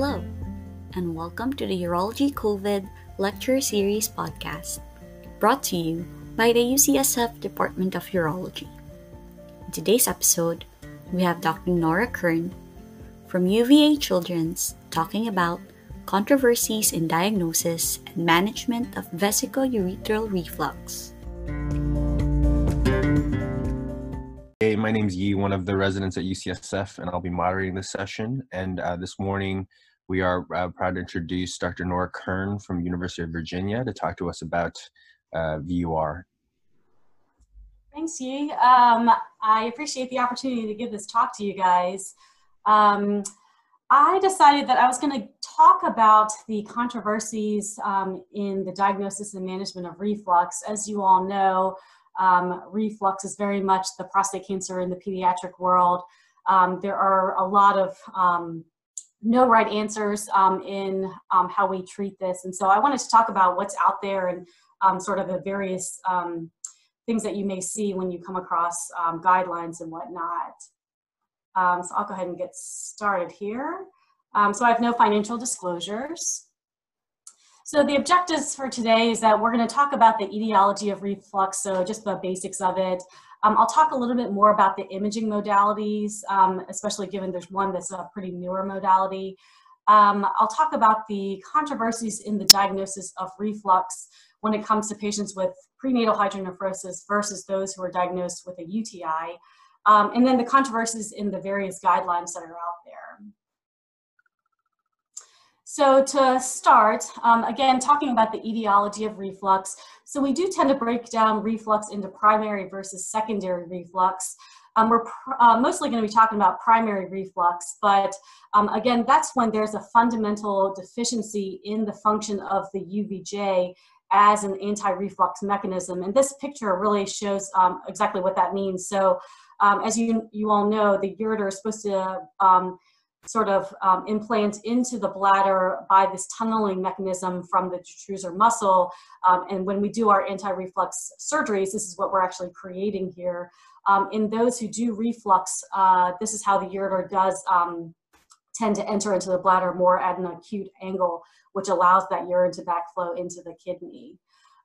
Hello, and welcome to the Urology COVID Lecture Series podcast, brought to you by the UCSF Department of Urology. In today's episode, we have Dr. Nora Kern from UVA Children's talking about controversies in diagnosis and management of vesicoureteral reflux. Hey, my name is Yi, one of the residents at UCSF, and I'll be moderating this session. And uh, this morning, we are uh, proud to introduce Dr. Nora Kern from University of Virginia to talk to us about uh, VUR. Thanks, Yi. Um, I appreciate the opportunity to give this talk to you guys. Um, I decided that I was going to talk about the controversies um, in the diagnosis and management of reflux. As you all know, um, reflux is very much the prostate cancer in the pediatric world. Um, there are a lot of um, no right answers um, in um, how we treat this. And so I wanted to talk about what's out there and um, sort of the various things that you may see when you come across guidelines and whatnot. so I'll go ahead and get started here. so I have no financial disclosures. So the objectives for today is that we're going to talk about the etiology of reflux, so just the basics of it. Um, I'll talk a little bit more about the imaging modalities, um, especially given there's one that's a pretty newer modality. Um, I'll talk about the controversies in the diagnosis of reflux when it comes to patients with prenatal hydronephrosis versus those who are diagnosed with a UTI, um, and then the controversies in the various guidelines that are out. So to start, um, again, talking about the etiology of reflux. So we do tend to break down reflux into primary versus secondary reflux. Um, we're uh, mostly going to be talking about primary reflux, but um, again, that's when there's a fundamental deficiency in the function of the UVJ as an anti-reflux mechanism. And this picture really shows um, exactly what that means. So um, as you, you all know, the ureter is supposed to um, sort of um, implant into the bladder by this tunneling mechanism from the detrusor muscle. Um, and when we do our anti-reflux surgeries, this is what we're actually creating here. Um, in those who do reflux, uh, this is how the ureter does um, tend to enter into the bladder more at an acute angle, which allows that urine to backflow into the kidney.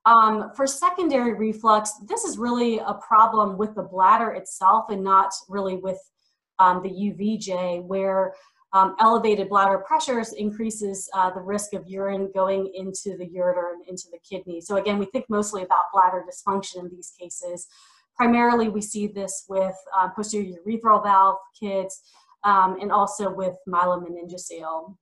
Um, for secondary reflux, this is really a problem with the bladder itself and not really with um, the UVJ, where um, elevated bladder pressures increases uh, the risk of urine going into the ureter and into the kidney. So again, we think mostly about bladder dysfunction in these cases. Primarily, we see this with uh, posterior urethral valve kids um, and also with myelomeningocele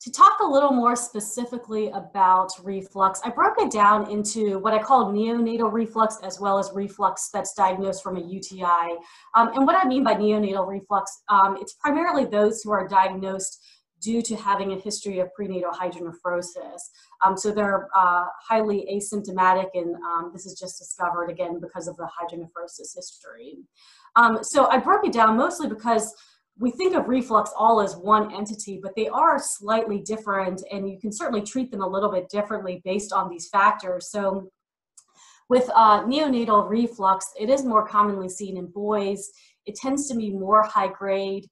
to talk a little more specifically about reflux, I broke it down into what I call neonatal reflux as well as reflux that's diagnosed from a UTI. Um, and what I mean by neonatal reflux, um, it's primarily those who are diagnosed due to having a history of prenatal hydronephrosis. Um, so they're uh, highly asymptomatic, and um, this is just discovered again because of the hydronephrosis history. Um, so I broke it down mostly because we think of reflux all as one entity, but they are slightly different, and you can certainly treat them a little bit differently based on these factors. So, with uh, neonatal reflux, it is more commonly seen in boys. It tends to be more high grade.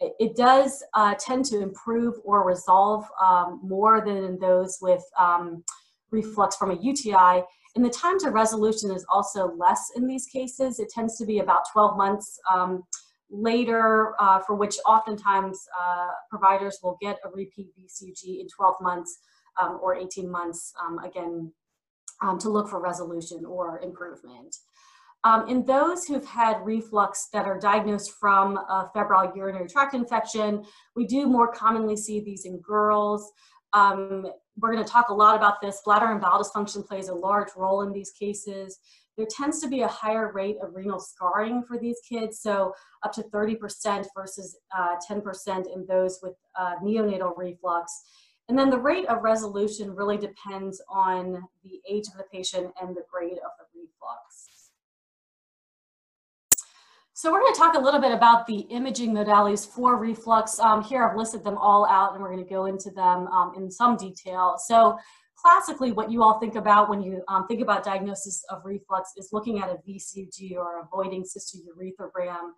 It, does uh, tend to improve or resolve um, more than those with um, reflux from a UTI. And the time to resolution is also less in these cases. It tends to be about 12 months. Um, later, uh, for which oftentimes uh, providers will get a repeat VCG in 12 months um, or 18 months, um, again, um, to look for resolution or improvement. Um, in those who've had reflux that are diagnosed from a febrile urinary tract infection, we do more commonly see these in girls. Um, we're going to talk a lot about this. Bladder and bowel dysfunction plays a large role in these cases there tends to be a higher rate of renal scarring for these kids, so up to 30% versus 10% uh, in those with uh, neonatal reflux. And then the rate of resolution really depends on the age of the patient and the grade of the reflux. So we're going to talk a little bit about the imaging modalities for reflux. Um, here I've listed them all out and we're going to go into them um, in some detail. So classically what you all think about when you um, think about diagnosis of reflux is looking at a VCUG or a voiding cystourethrogram.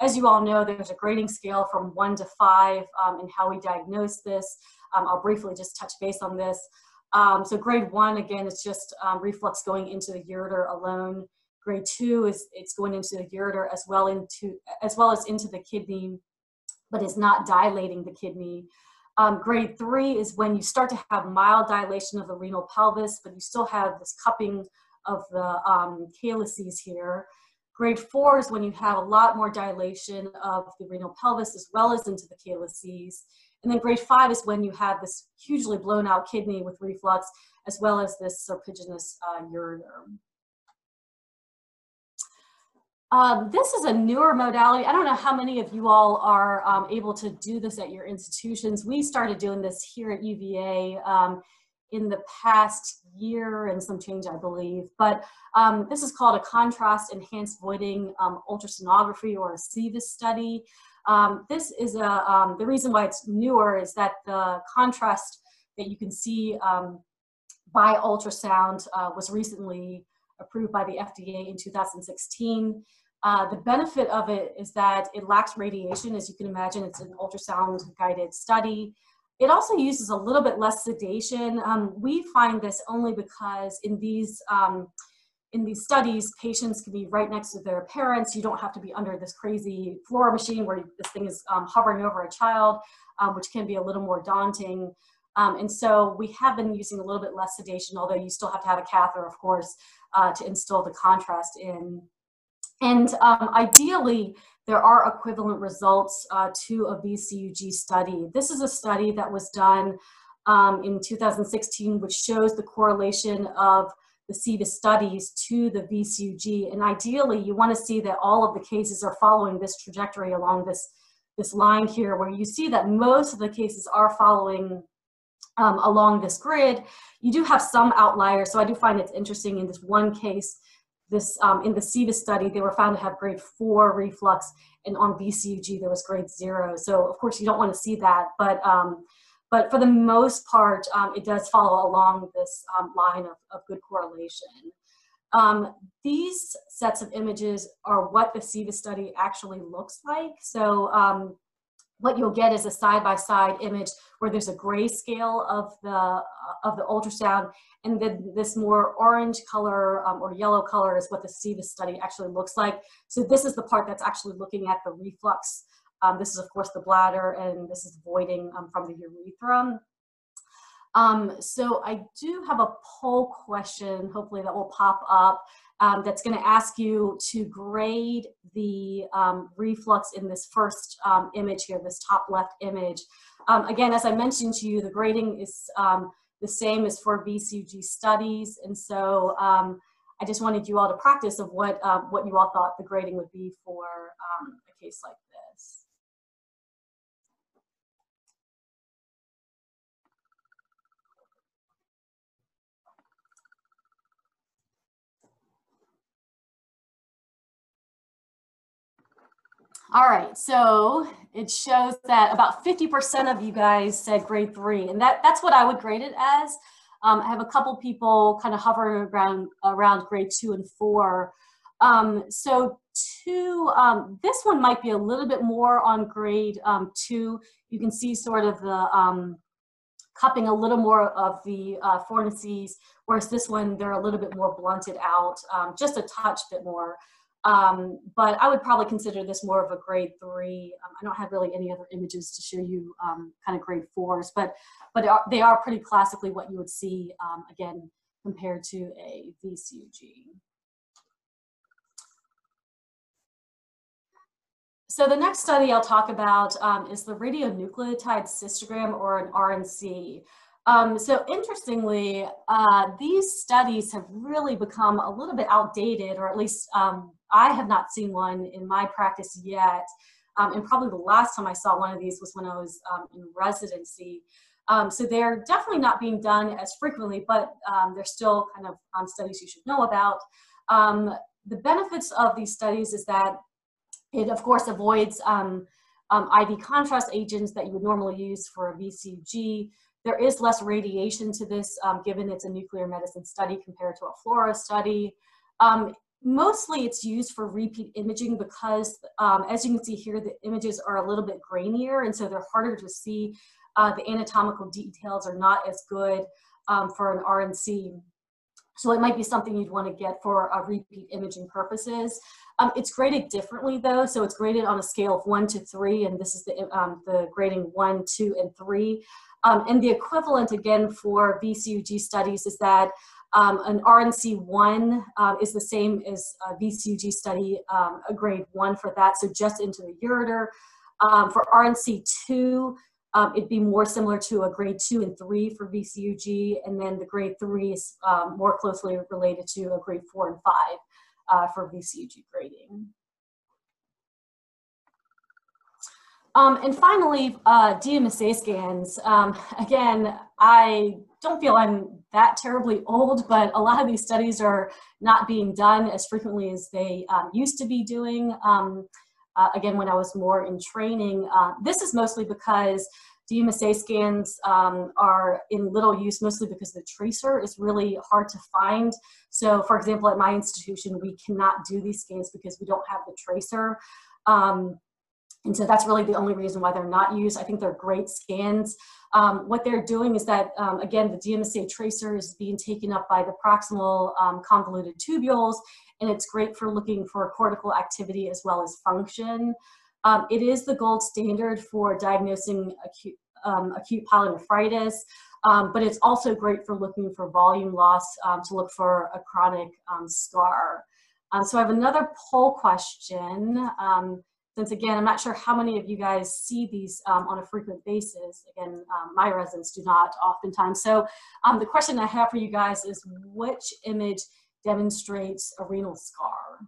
As you all know, there's a grading scale from one to five um, in how we diagnose this. Um, I'll briefly just touch base on this. Um, so grade one, again, it's just um, reflux going into the ureter alone. Grade two is it's going into the ureter as well into as well as into the kidney, but is not dilating the kidney. Um, grade three is when you start to have mild dilation of the renal pelvis, but you still have this cupping of the um, calyces here. Grade four is when you have a lot more dilation of the renal pelvis as well as into the calyces. And then grade five is when you have this hugely blown out kidney with reflux as well as this serpiginous uh, ureter. Um, this is a newer modality. I don't know how many of you all are um, able to do this at your institutions. We started doing this here at UVA um, in the past year and some change, I believe. But um, this is called a contrast enhanced voiding um, ultrasonography or a ceVUS study. Um, this is a, the reason why it's newer is that the contrast that you can see by ultrasound uh, was recently approved by the FDA in 2016. Uh, the benefit of it is that it lacks radiation. As you can imagine, it's an ultrasound guided study. It also uses a little bit less sedation. Um, we find this only because in these um, in these studies, patients can be right next to their parents. You don't have to be under this crazy fluoro machine where this thing is um, hovering over a child, um, which can be a little more daunting. Um, and so we have been using a little bit less sedation, although you still have to have a catheter, of course, uh, to instill the contrast in. And um, ideally, there are equivalent results uh, to a VCUG study. This is a study that was done um, in 2016, which shows the correlation of the ceVUS studies to the VCUG. And ideally, you want to see that all of the cases are following this trajectory along this, this line here, where you see that most of the cases are following um, along this grid. You do have some outliers, so I do find it's interesting in this one case, this um, in the ceVUS study, they were found to have grade four reflux, and on VCUG there was grade zero. So of course you don't want to see that, but um, but for the most part, um, it does follow along this um, line of, of good correlation. Um, these sets of images are what the ceVUS study actually looks like. So what you'll get is a side-by-side image where there's a grayscale of the uh, of the ultrasound, and then this more orange color um, or yellow color is what the ceVUS study actually looks like. So this is the part that's actually looking at the reflux. Um, this is of course the bladder, and this is voiding um, from the urethra. Um, so I do have a poll question, hopefully that will pop up um, that's going to ask you to grade the um, reflux in this first um, image here, this top left image. Um, again, as I mentioned to you, the grading is um, the same as for VCG studies. And so um, I just wanted you all to practice of what, uh, what you all thought the grading would be for a case like All right, so it shows that about 50% of you guys said grade three, and that, that's what I would grade it as. Um, I have a couple people kind of hovering around, around grade two and four. Um, so two, um, this one might be a little bit more on grade um, two. You can see sort of the um, cupping a little more of the uh, fornices, whereas this one, they're a little bit more blunted out, um, just a touch bit more. Um, but I would probably consider this more of a grade three. Um, I don't have really any other images to show you um, kind of grade fours, but but they are pretty classically what you would see um, again compared to a VCUG. So the next study I'll talk about um, is the radionucleotide cystogram or an RNC. Um, so interestingly, uh, these studies have really become a little bit outdated, or at least um, I have not seen one in my practice yet. Um, and probably the last time I saw one of these was when I was um, in residency. Um, so they're definitely not being done as frequently, but um, they're still kind of studies you should know about. the benefits of these studies is that it, of course, avoids IV contrast agents that you would normally use for a VCG There is less radiation to this, um, given it's a nuclear medicine study compared to a fluoro study. Um, mostly it's used for repeat imaging because, um, as you can see here, the images are a little bit grainier, and so they're harder to see. Uh, the anatomical details are not as good um, for an RNC. So it might be something you'd want to get for uh, repeat imaging purposes. Um, it's graded differently though, so it's graded on a scale of one to three, and this is the, um, the grading one, two, and three. Um, and the equivalent again for VCUG studies is that um, an RNC1 um, is the same as a VCUG study, um, a grade one for that, so just into the ureter. for RNC2, um, it'd be more similar to a grade two and three for VCUG, and then the grade three is um, more closely related to a grade four and five uh, for VCUG grading. Um, and finally, uh, DMSA scans. Um, again, I don't feel I'm that terribly old, but a lot of these studies are not being done as frequently as they um, used to be doing. Um, uh, again, when I was more in training. Uh, this is mostly because DMSA scans um, are in little use mostly because the tracer is really hard to find. So for example, at my institution, we cannot do these scans because we don't have the tracer. Um, and so that's really the only reason why they're not used. I think they're great scans. Um, what they're doing is that, um, again, the DMSA tracer is being taken up by the proximal um, convoluted tubules, and it's great for looking for cortical activity as well as function. Um, it is the gold standard for diagnosing acute, um, acute pyelonephritis, um, but it's also great for looking for volume loss to look for a chronic scar. So I have another poll question. Since again, I'm not sure how many of you guys see these um, on a frequent basis. Again, um, my residents do not oftentimes. So um, the question I have for you guys is which image demonstrates a renal scar?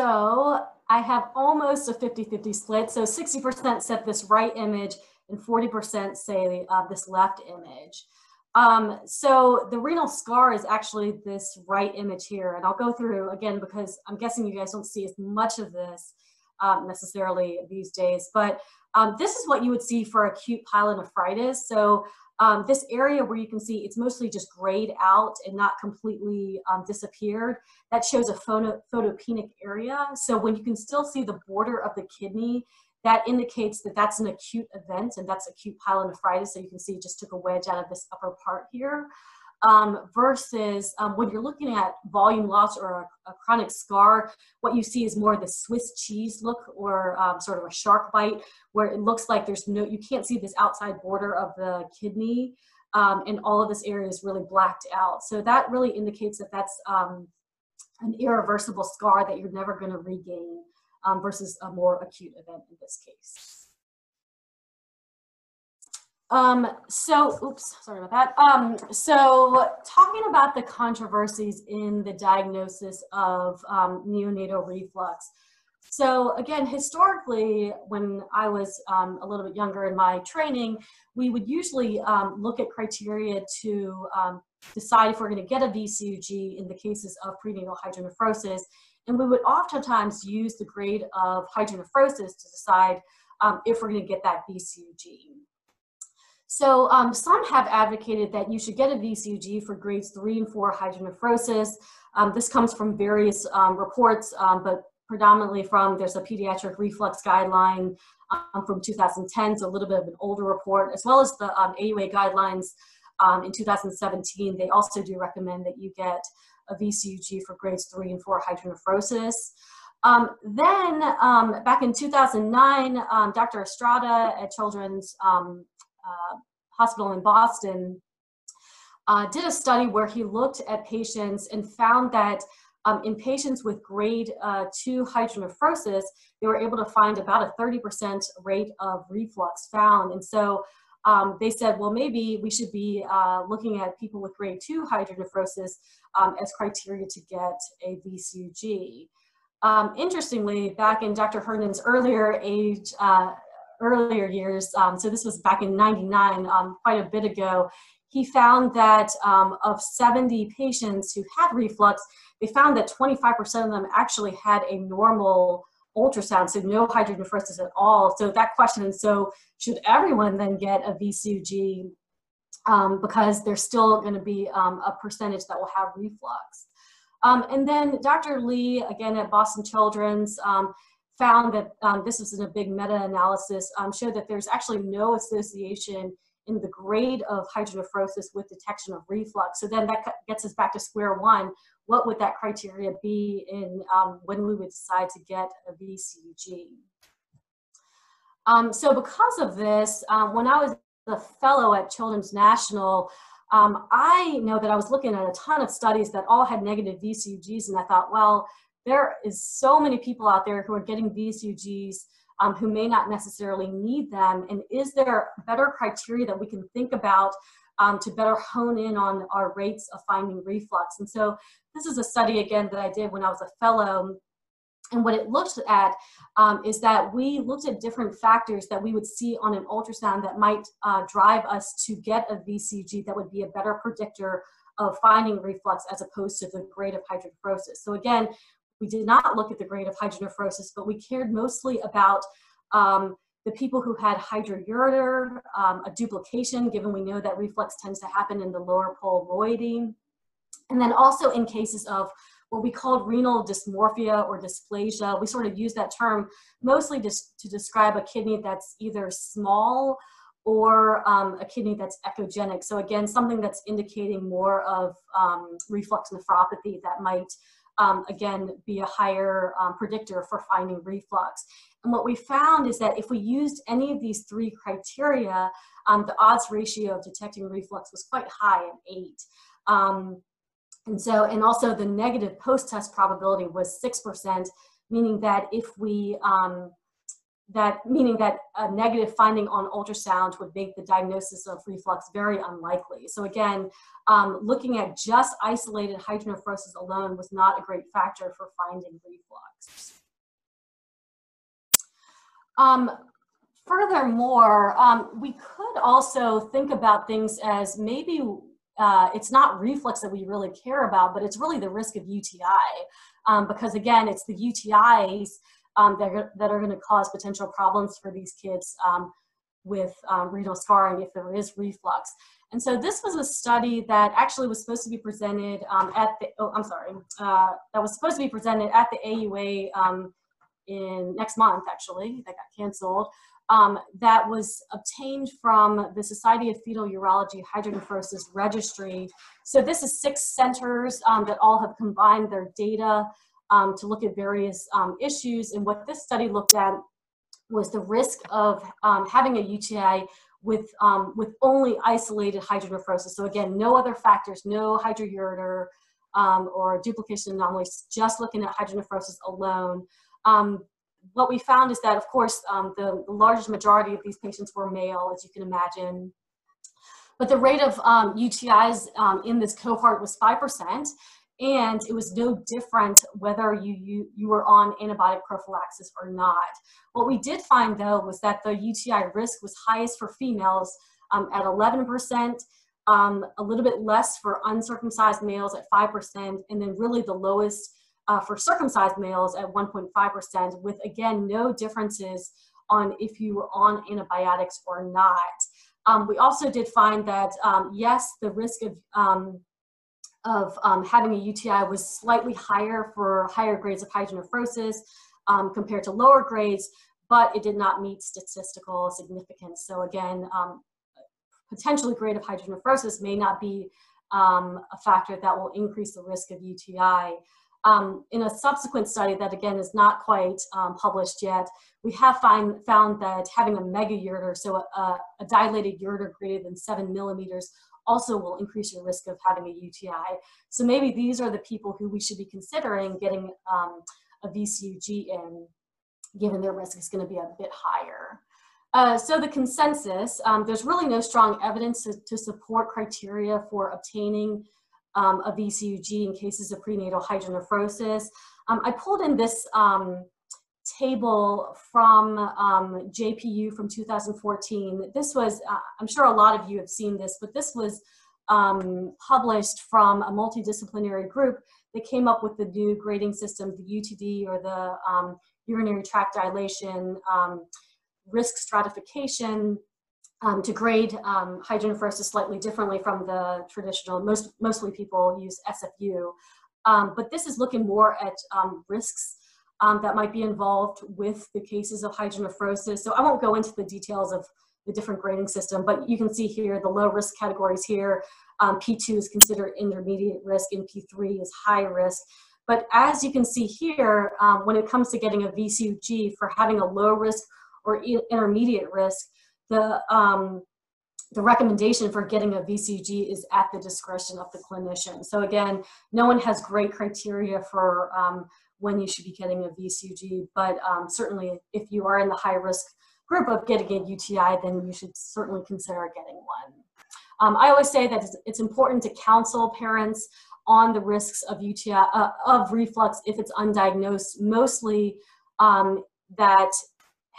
So I have almost a 50-50 split. So 60% said this right image and 40% say uh, this left image. Um, so the renal scar is actually this right image here. And I'll go through again because I'm guessing you guys don't see as much of this um, necessarily these days. But um, this is what you would see for acute pyelonephritis. So um, this area where you can see it's mostly just grayed out and not completely um, disappeared, that shows a photo, photopenic area. So when you can still see the border of the kidney, that indicates that that's an acute event and that's acute pyelonephritis. So you can see it just took a wedge out of this upper part here. Um, versus um, when you're looking at volume loss or a, a, chronic scar, what you see is more the Swiss cheese look or um, sort of a shark bite where it looks like there's no, you can't see this outside border of the kidney um, and all of this area is really blacked out. So that really indicates that that's um, an irreversible scar that you're never going to regain um, versus a more acute event in this case. Um, so, oops, sorry about that. Um, so talking about the controversies in the diagnosis of um, neonatal reflux. So again, historically, when I was um, a little bit younger in my training, we would usually um, look at criteria to um, decide if we're gonna get a VCUG in the cases of prenatal hydronephrosis. And we would oftentimes use the grade of hydronephrosis to decide if we're gonna get that VCUG. So um, some have advocated that you should get a VCUG for grades three and four hydronephrosis. Um, this comes from various um, reports, um, but predominantly from, there's a pediatric reflux guideline um, from 2010, so a little bit of an older report, as well as the AUA um, guidelines in 2017. They also do recommend that you get a VCUG for grades three and four hydronephrosis. Um, then um, back in 2009, um, Dr. Estrada at Children's uh, hospital in Boston uh, did a study where he looked at patients and found that um, in patients with grade uh, 2 hydronephrosis, they were able to find about a 30% rate of reflux found. And so um, they said, well, maybe we should be uh, looking at people with grade 2 hydronephrosis um, as criteria to get a VCUG. um, interestingly, back in Dr. Herndon's earlier age, uh, earlier years, um, so this was back in 99, um, quite a bit ago, he found that um, of 70 patients who had reflux, they found that 25% of them actually had a normal ultrasound, so no hydronephrosis at all. So that question, and so should everyone then get a VCUG um, because there's still going to be um, a percentage that will have reflux. Um, and then Dr. Lee, again at Boston Children's, um, found that um, this is in a big meta-analysis, um, showed that there's actually no association in the grade of hydronephrosis with detection of reflux. So then that gets us back to square one. What would that criteria be in um, when we would decide to get a VCG? Um, so because of this, um, when I was a fellow at Children's National, um, I know that I was looking at a ton of studies that all had negative VCUGs, and I thought, well, there is so many people out there who are getting VCUGs um, who may not necessarily need them? And is there better criteria that we can think about um, to better hone in on our rates of finding reflux? And so this is a study again that I did when I was a fellow. And what it looked at um, is that we looked at different factors that we would see on an ultrasound that might uh, drive us to get a VCG that would be a better predictor of finding reflux as opposed to the grade of hydronephrosis. So again, we did not look at the grade of hydronephrosis, but we cared mostly about um, the people who had hydroureter, um, a duplication, given we know that reflux tends to happen in the lower pole moiety. And then also in cases of what we called renal dysmorphia or dysplasia. We sort of use that term mostly just to describe a kidney that's either small or um, a kidney that's echogenic. So again, something that's indicating more of um, reflux nephropathy that might um, again, be a higher um, predictor for finding reflux. And what we found is that if we used any of these three criteria, um, the odds ratio of detecting reflux was quite high at eight. Um, and so, and also the negative post-test probability was 6%, meaning that if we um, that meaning that a negative finding on ultrasound would make the diagnosis of reflux very unlikely. So again, um, looking at just isolated hydronephrosis alone was not a great factor for finding reflux. Um, furthermore, um, we could also think about things as maybe uh, it's not reflux that we really care about, but it's really the risk of UTI. Um, because again, it's the UTIs um, that, are, that are going to cause potential problems for these kids um, with um, renal scarring if there is reflux. And so this was a study that actually was supposed to be presented um, at the, oh, I'm sorry, uh, that was supposed to be presented at the AUA um, in next month, actually, that got canceled. Um, that was obtained from the Society of Fetal Urology Hydronephrosis Registry. So this is six centers that all have combined their data um, to look at various um, issues. And what this study looked at was the risk of um, having a UTI with, um, with only isolated hydronephrosis. So again, no other factors, no hydroureter um, or duplication anomalies, just looking at hydronephrosis alone. Um, what we found is that, of course, the, the largest majority of these patients were male, as you can imagine. But the rate of um, UTIs um, in this cohort was 5%, and it was no different whether you, you, you were on antibiotic prophylaxis or not. What we did find though was that the UTI risk was highest for females um, at 11%, um, a little bit less for uncircumcised males at 5%, and then really the lowest uh, for circumcised males at 1.5%, with again no differences on if you were on antibiotics or not. Um, we also did find that um, yes, the risk of um, of um, having a UTI was slightly higher for higher grades of hydronephrosis um, compared to lower grades, but it did not meet statistical significance. So again, um, potentially grade of hydronephrosis may not be um, a factor that will increase the risk of UTI. Um, in a subsequent study that again is not quite um, published yet, we have find, found that having a mega ureter, so a, a dilated ureter greater than seven millimeters also will increase your risk of having a UTI. So maybe these are the people who we should be considering getting um, a VCUG in, given their risk is going to be a bit higher. Uh, so the consensus, um, there's really no strong evidence to, to support criteria for obtaining um, a VCUG in cases of prenatal hydronephrosis. Um, I pulled in this um, table from um, JPU from 2014. This was, uh, I'm sure a lot of you have seen this, but this was um, published from a multidisciplinary group that came up with the new grading system, the UTD or the um, urinary tract dilation, um, risk stratification, um, to grade um, hydronephrosis slightly differently from the traditional, most, mostly people use SFU. But this is looking more at risks um, that might be involved with the cases of hydronephrosis. So I won't go into the details of the different grading system, but you can see here the low risk categories here. Um, P2 is considered intermediate risk and P3 is high risk. But as you can see here, um, when it comes to getting a VCUG for having a low risk or intermediate risk, the, um, the recommendation for getting a VCG is at the discretion of the clinician. So again, no one has great criteria for um, when you should be getting a VCG, but um, certainly if you are in the high risk group of getting a UTI, then you should certainly consider getting one. Um, I always say that it's important to counsel parents on the risks of UTI, uh, of reflux if it's undiagnosed, mostly um, that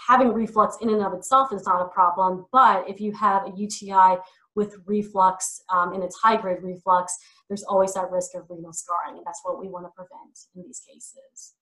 having reflux in and of itself is not a problem, but if you have a UTI with reflux um, and it's high grade reflux, there's always that risk of renal scarring, and that's what we want to prevent in these cases.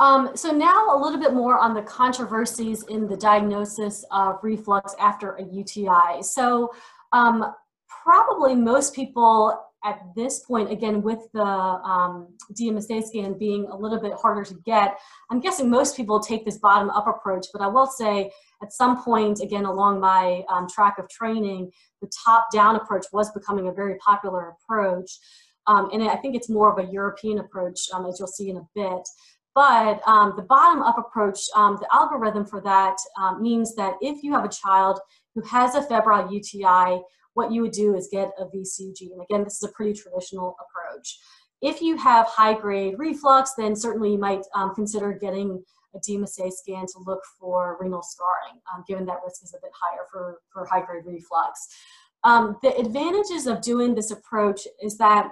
Um, so now a little bit more on the controversies in the diagnosis of reflux after a UTI. So um, probably most people at this point, again, with the um, DMSA scan being a little bit harder to get, I'm guessing most people take this bottom up approach, but I will say at some point, again, along my um, track of training, the top down approach was becoming a very popular approach. Um, and I think it's more of a European approach, um, as you'll see in a bit. But um, the bottom up approach, um, the algorithm for that means that if you have a child who has a febrile UTI what you would do is get a VCG. And again, this is a pretty traditional approach. If you have high grade reflux, then certainly you might um, consider getting a DMSA scan to look for renal scarring, um, given that risk is a bit higher for, for high grade reflux. Um, the advantages of doing this approach is that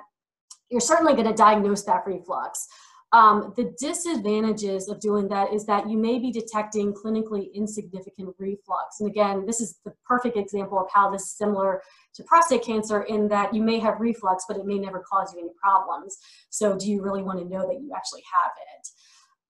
you're certainly going to diagnose that reflux. Um, the disadvantages of doing that is that you may be detecting clinically insignificant reflux. And again, this is the perfect example of how this is similar to prostate cancer in that you may have reflux, but it may never cause you any problems. So do you really want to know that you actually have it?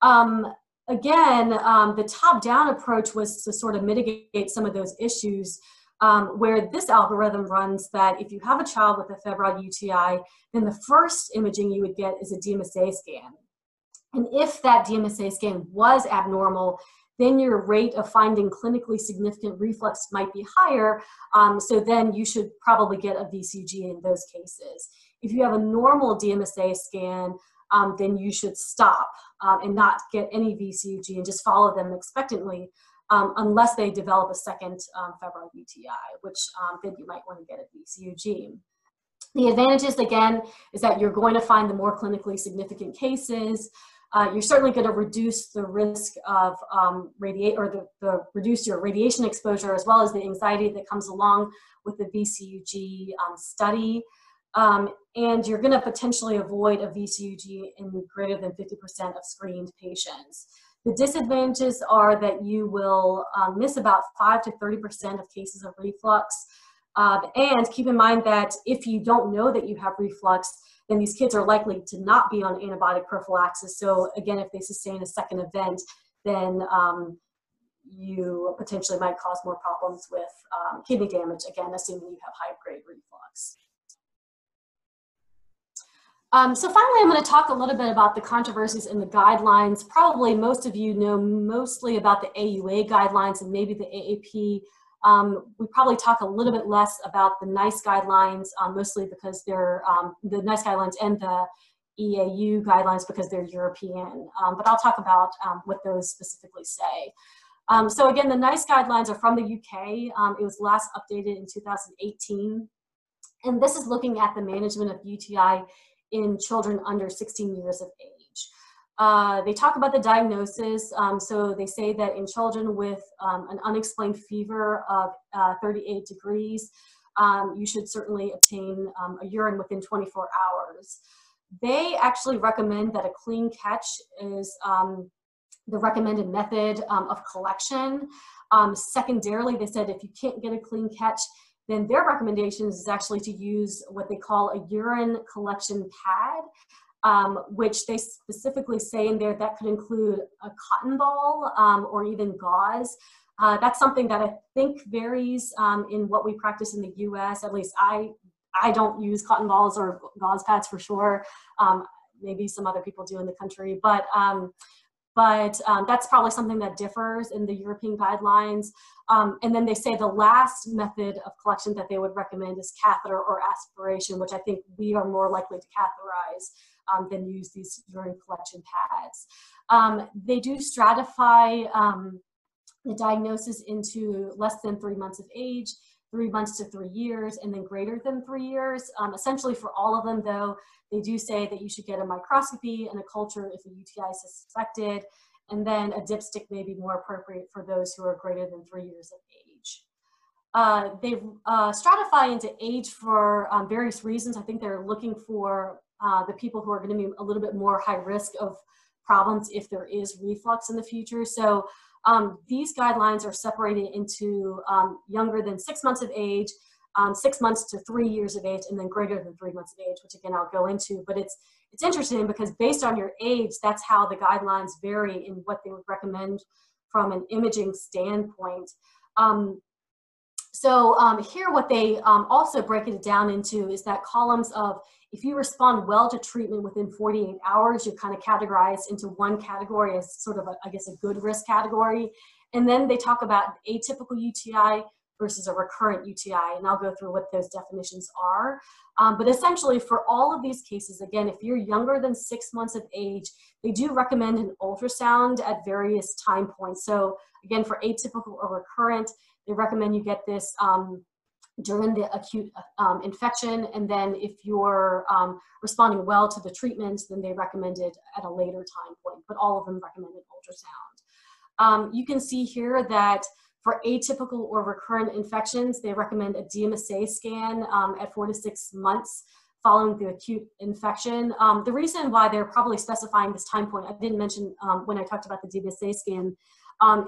Um, again, um, the top-down approach was to sort of mitigate some of those issues um, where this algorithm runs that if you have a child with a febrile UTI, then the first imaging you would get is a DMSA scan. And if that DMSA scan was abnormal, then your rate of finding clinically significant reflux might be higher. Um, so then you should probably get a VCG in those cases. If you have a normal DMSA scan, um, then you should stop um, and not get any VCG and just follow them expectantly um, unless they develop a second um, febrile UTI, which um, then you might want to get a VCG. The advantages, again, is that you're going to find the more clinically significant cases uh, you're certainly going to reduce the risk of um, radiate or the, the, reduce your radiation exposure as well as the anxiety that comes along with the VCUG um, study. Um, and you're going to potentially avoid a VCUG in greater than 50% of screened patients. The disadvantages are that you will um, miss about 5 to 30% of cases of reflux. Uh, and keep in mind that if you don't know that you have reflux, then these kids are likely to not be on antibiotic prophylaxis. So again, if they sustain a second event, then um, you potentially might cause more problems with um, kidney damage, again, assuming you have high grade reflux. Um, so finally, I'm going to talk a little bit about the controversies in the guidelines. Probably most of you know mostly about the AUA guidelines and maybe the AAP um, we probably talk a little bit less about the NICE guidelines, um, mostly because they're um, the NICE guidelines and the EAU guidelines because they're European. Um, but I'll talk about um, what those specifically say. Um, so again, the NICE guidelines are from the UK. it was last updated in 2018. And this is looking at the management of UTI in children under 16 years of age. Uh, they talk about the diagnosis. Um, so they say that in children with um, an unexplained fever of uh, 38 degrees, um, you should certainly obtain um, a urine within 24 hours. They actually recommend that a clean catch is um, the recommended method um, of collection. Secondarily, they said if you can't get a clean catch, then their recommendation is actually to use what they call a urine collection pad, um, which they specifically say in there that could include a cotton ball um, or even gauze. Uh, that's something that I think varies um, in what we practice in the U.S. At least I I don't use cotton balls or gauze pads for sure. Um, maybe some other people do in the country, but um, but um, that's probably something that differs in the European guidelines. Um, and then they say the last method of collection that they would recommend is catheter or aspiration, which I think we are more likely to catheterize um, than use these urine collection pads. Um, they do stratify um, the diagnosis into less than three months of age, three months to three years, and then greater than three years. Um, essentially, for all of them, though, they do say that you should get a microscopy and a culture if a UTI is suspected, and then a dipstick may be more appropriate for those who are greater than three years of age. Uh, they uh, stratify into age for um, various reasons. I think they're looking for uh, the people who are going to be a little bit more high risk of problems if there is reflux in the future. So um, these guidelines are separated into um, younger than six months of age, um, six months to three years of age, and then greater than three months of age, which again I'll go into. But it's it's interesting because based on your age, that's how the guidelines vary in what they would recommend from an imaging standpoint. Um, so um, here, what they um, also break it down into is that columns of if you respond well to treatment within 48 hours, you're kind of categorized into one category as sort of, a, I guess, a good risk category. And then they talk about atypical UTI versus a recurrent UTI, and I'll go through what those definitions are. Um, but essentially, for all of these cases, again, if you're younger than six months of age, they do recommend an ultrasound at various time points. So again, for atypical or recurrent, they recommend you get this um, during the acute um, infection. And then if you're um, responding well to the treatment, then they recommend it at a later time point, but all of them recommended ultrasound. Um, you can see here that for atypical or recurrent infections, they recommend a DMSA scan um, at four to six months following the acute infection. Um, the reason why they're probably specifying this time point, I didn't mention um, when I talked about the DMSA scan,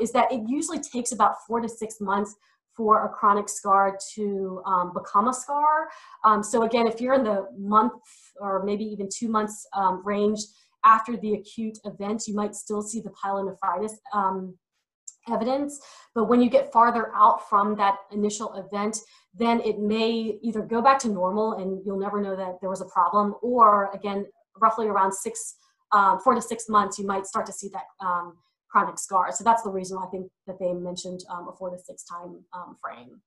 is that it usually takes about four to six months for a chronic scar to um, become a scar. Um, so again, if you're in the month or maybe even two months um, range after the acute event, you might still see the pyelonephritis um, evidence. But when you get farther out from that initial event, then it may either go back to normal and you'll never know that there was a problem, or again, roughly around six, um, four to six months, you might start to see that um, chronic scar. So that's the reason I think that they mentioned um, a four to six time um, frame.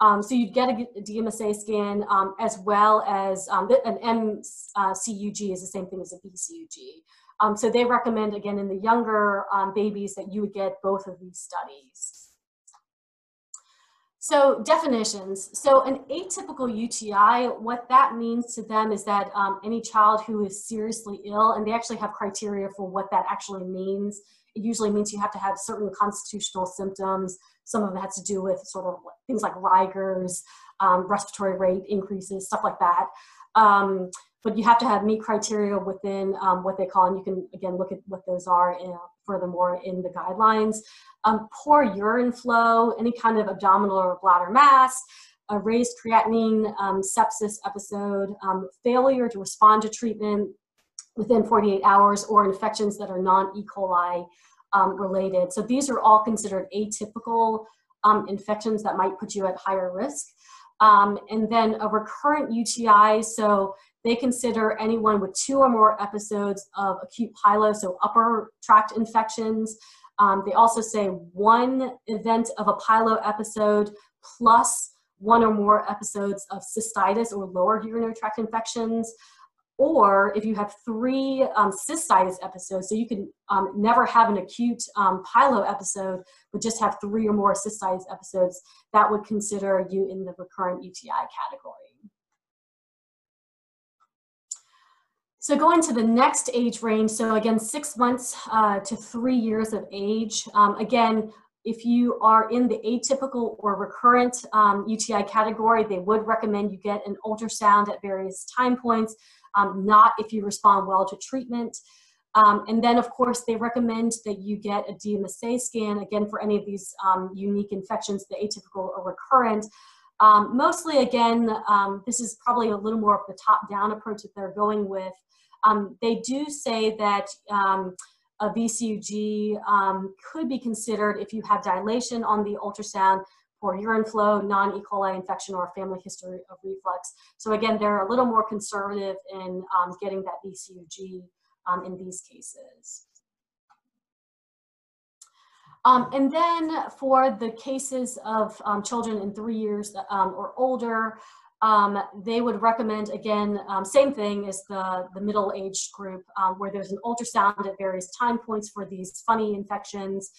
Um, so you'd get a, DMSA scan um, as well as um, an MCUG is the same thing as a VCUG. Um, so they recommend again in the younger babies that you would get both of these studies. So definitions. So an atypical UTI, what that means to them is that any child who is seriously ill, and they actually have criteria for what that actually means. Usually means you have to have certain constitutional symptoms. Some of it has to do with sort of things like rigors, um, respiratory rate increases, stuff like that. Um, but you have to have meet criteria within um, what they call, and you can again look at what those are in, furthermore in the guidelines. Um, poor urine flow, any kind of abdominal or bladder mass, a raised creatinine um, sepsis episode, um, failure to respond to treatment within 48 hours, or infections that are non E. coli um, related. So these are all considered atypical um, infections that might put you at higher risk. Um, and then a recurrent UTI, so they consider anyone with two or more episodes of acute pyelo, so upper tract infections. Um, they also say one event of a pyelo episode plus one or more episodes of cystitis or lower urinary tract infections or if you have three um, cystitis episodes, so you can um, never have an acute um, pyelo episode, but just have three or more cystitis episodes, that would consider you in the recurrent UTI category. So going to the next age range, so again, six months uh, to three years of age. Um, again, If you are in the atypical or recurrent um, UTI category, they would recommend you get an ultrasound at various time points, um, not if you respond well to treatment. Um, and then, of course, they recommend that you get a DMSA scan, again, for any of these um, unique infections, the atypical or recurrent. Um, mostly, again, um, this is probably a little more of the top-down approach that they're going with. Um, they do say that um, a VCUG could be considered if you have dilation on the ultrasound for urine flow, non-E. coli infection, or family history of reflux. So again, they're a little more conservative in getting that VCUG um, in these cases. Um, and then for the cases of um, children in three years um, or older, um, they would recommend, again, um, same thing as the, the middle age group, where there's an ultrasound at various time points for these funny infections.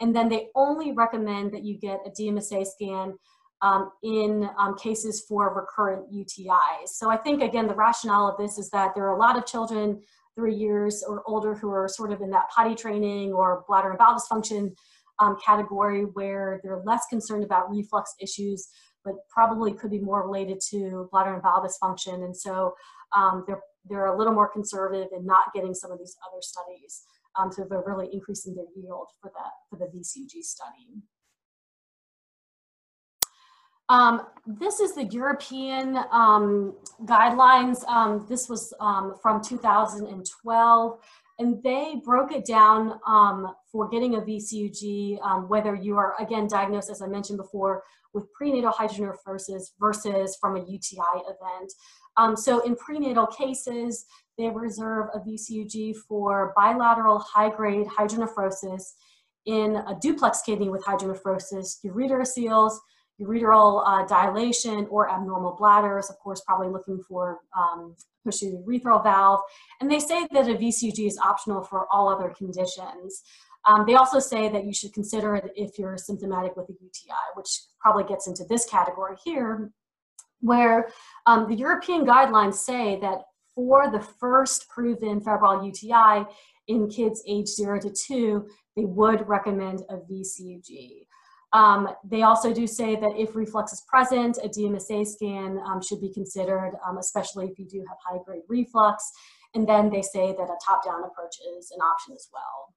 And then they only recommend that you get a DMSA scan um, in um, cases for recurrent UTIs. So I think, again, the rationale of this is that there are a lot of children three years or older who are sort of in that potty training or bladder and bowel dysfunction um, category where they're less concerned about reflux issues, but probably could be more related to bladder and bowel dysfunction. And so um, they're, they're a little more conservative in not getting some of these other studies. Um, so they're really increasing their yield for that for the VCG study. Um, this is the European um, guidelines. Um, this was um, from 2012, and they broke it down um, for getting a VCUG, um, whether you are, again, diagnosed, as I mentioned before, with prenatal hydronephrosis versus from a UTI event. so in prenatal cases, they reserve a VCUG for bilateral high-grade hydronephrosis in a duplex kidney with hydronephrosis, ureteroceles, ureteral uh, dilation or abnormal bladders, of course, probably looking for um, urethral valve. And they say that a VCG is optional for all other conditions. Um, they also say that you should consider it if you're symptomatic with a UTI, which probably gets into this category here, where um, the European guidelines say that for the first proven febrile UTI in kids age zero to two, they would recommend a VCUG. Um, they also do say that if reflux is present, a DMSA scan um, should be considered, um, especially if you do have high grade reflux. And then they say that a top down approach is an option as well.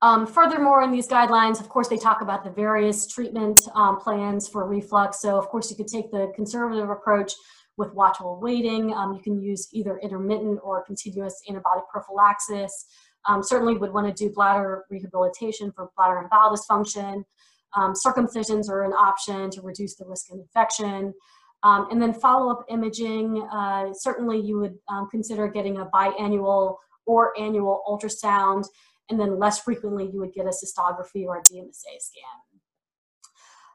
Um, furthermore, in these guidelines, of course, they talk about the various treatment um, plans for reflux. So, of course, you could take the conservative approach with watchful waiting. Um, you can use either intermittent or continuous antibiotic prophylaxis. Um, certainly would want to do bladder rehabilitation for bladder and bowel dysfunction. Um, circumcisions are an option to reduce the risk of infection. Um, and then follow-up imaging, uh, certainly you would um, consider getting a biannual or annual ultrasound, and then less frequently you would get a cystography or a DMSA scan.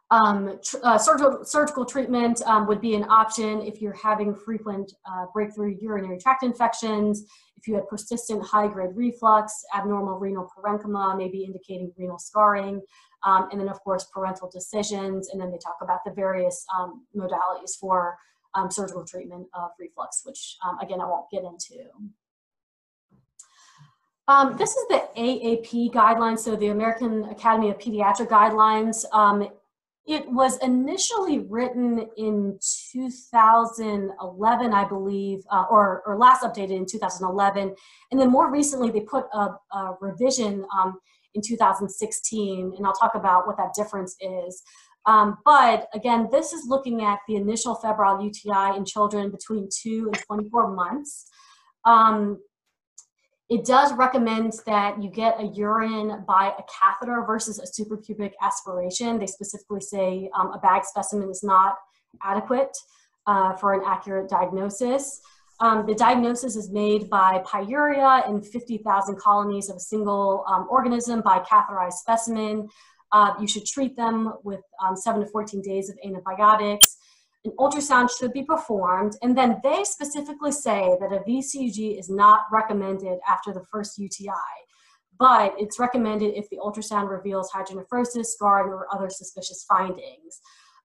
Um, uh, surgical, surgical treatment um, would be an option if you're having frequent uh, breakthrough urinary tract infections, if you had persistent high-grade reflux, abnormal renal parenchyma, maybe indicating renal scarring, um, and then of course parental decisions, and then they talk about the various um, modalities for um, surgical treatment of reflux, which um, again I won't get into. Um, this is the AAP guidelines, so the American Academy of Pediatric Guidelines. Um, it was initially written in 2011, I believe, uh, or, or last updated in 2011. And then more recently, they put a, a revision um, in 2016, and I'll talk about what that difference is. Um, but again, this is looking at the initial febrile UTI in children between 2 and 24 months. Um, it does recommend that you get a urine by a catheter versus a suprapubic aspiration. They specifically say um, a bag specimen is not adequate uh, for an accurate diagnosis. Um, the diagnosis is made by pyuria in 50,000 colonies of a single um, organism by catheterized specimen. Uh, you should treat them with um, 7 to 14 days of antibiotics an ultrasound should be performed, and then they specifically say that a VCG is not recommended after the first UTI, but it's recommended if the ultrasound reveals hydronephrosis, scarring, or other suspicious findings.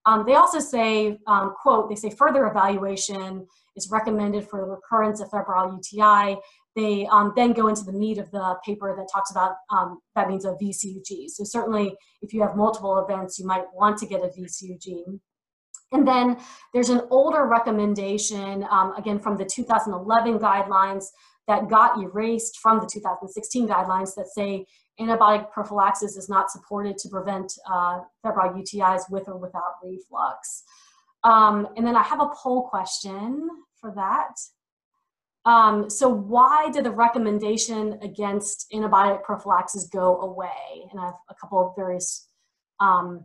Um, they also say, um, quote, they say further evaluation is recommended for the recurrence of febrile UTI they um, then go into the meat of the paper that talks about um, that means a VCUG. So certainly, if you have multiple events, you might want to get a VCUG. And then there's an older recommendation, um, again from the 2011 guidelines that got erased from the 2016 guidelines that say antibiotic prophylaxis is not supported to prevent uh, febrile UTIs with or without reflux. Um, and then I have a poll question for that. Um, so why did the recommendation against antibiotic prophylaxis go away? And I have a couple of various um,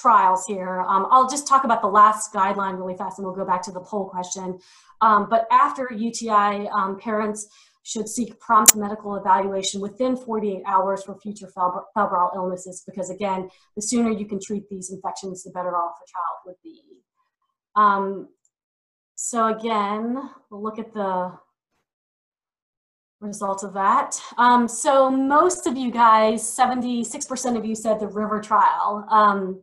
trials here. Um, I'll just talk about the last guideline really fast and we'll go back to the poll question. Um, but after UTI, um, parents should seek prompt medical evaluation within 48 hours for future febrile illnesses because again, the sooner you can treat these infections, the better off a child would be. Um, so again, we'll look at the result of that. Um, so most of you guys, 76% of you said the RIVUR trial. Um,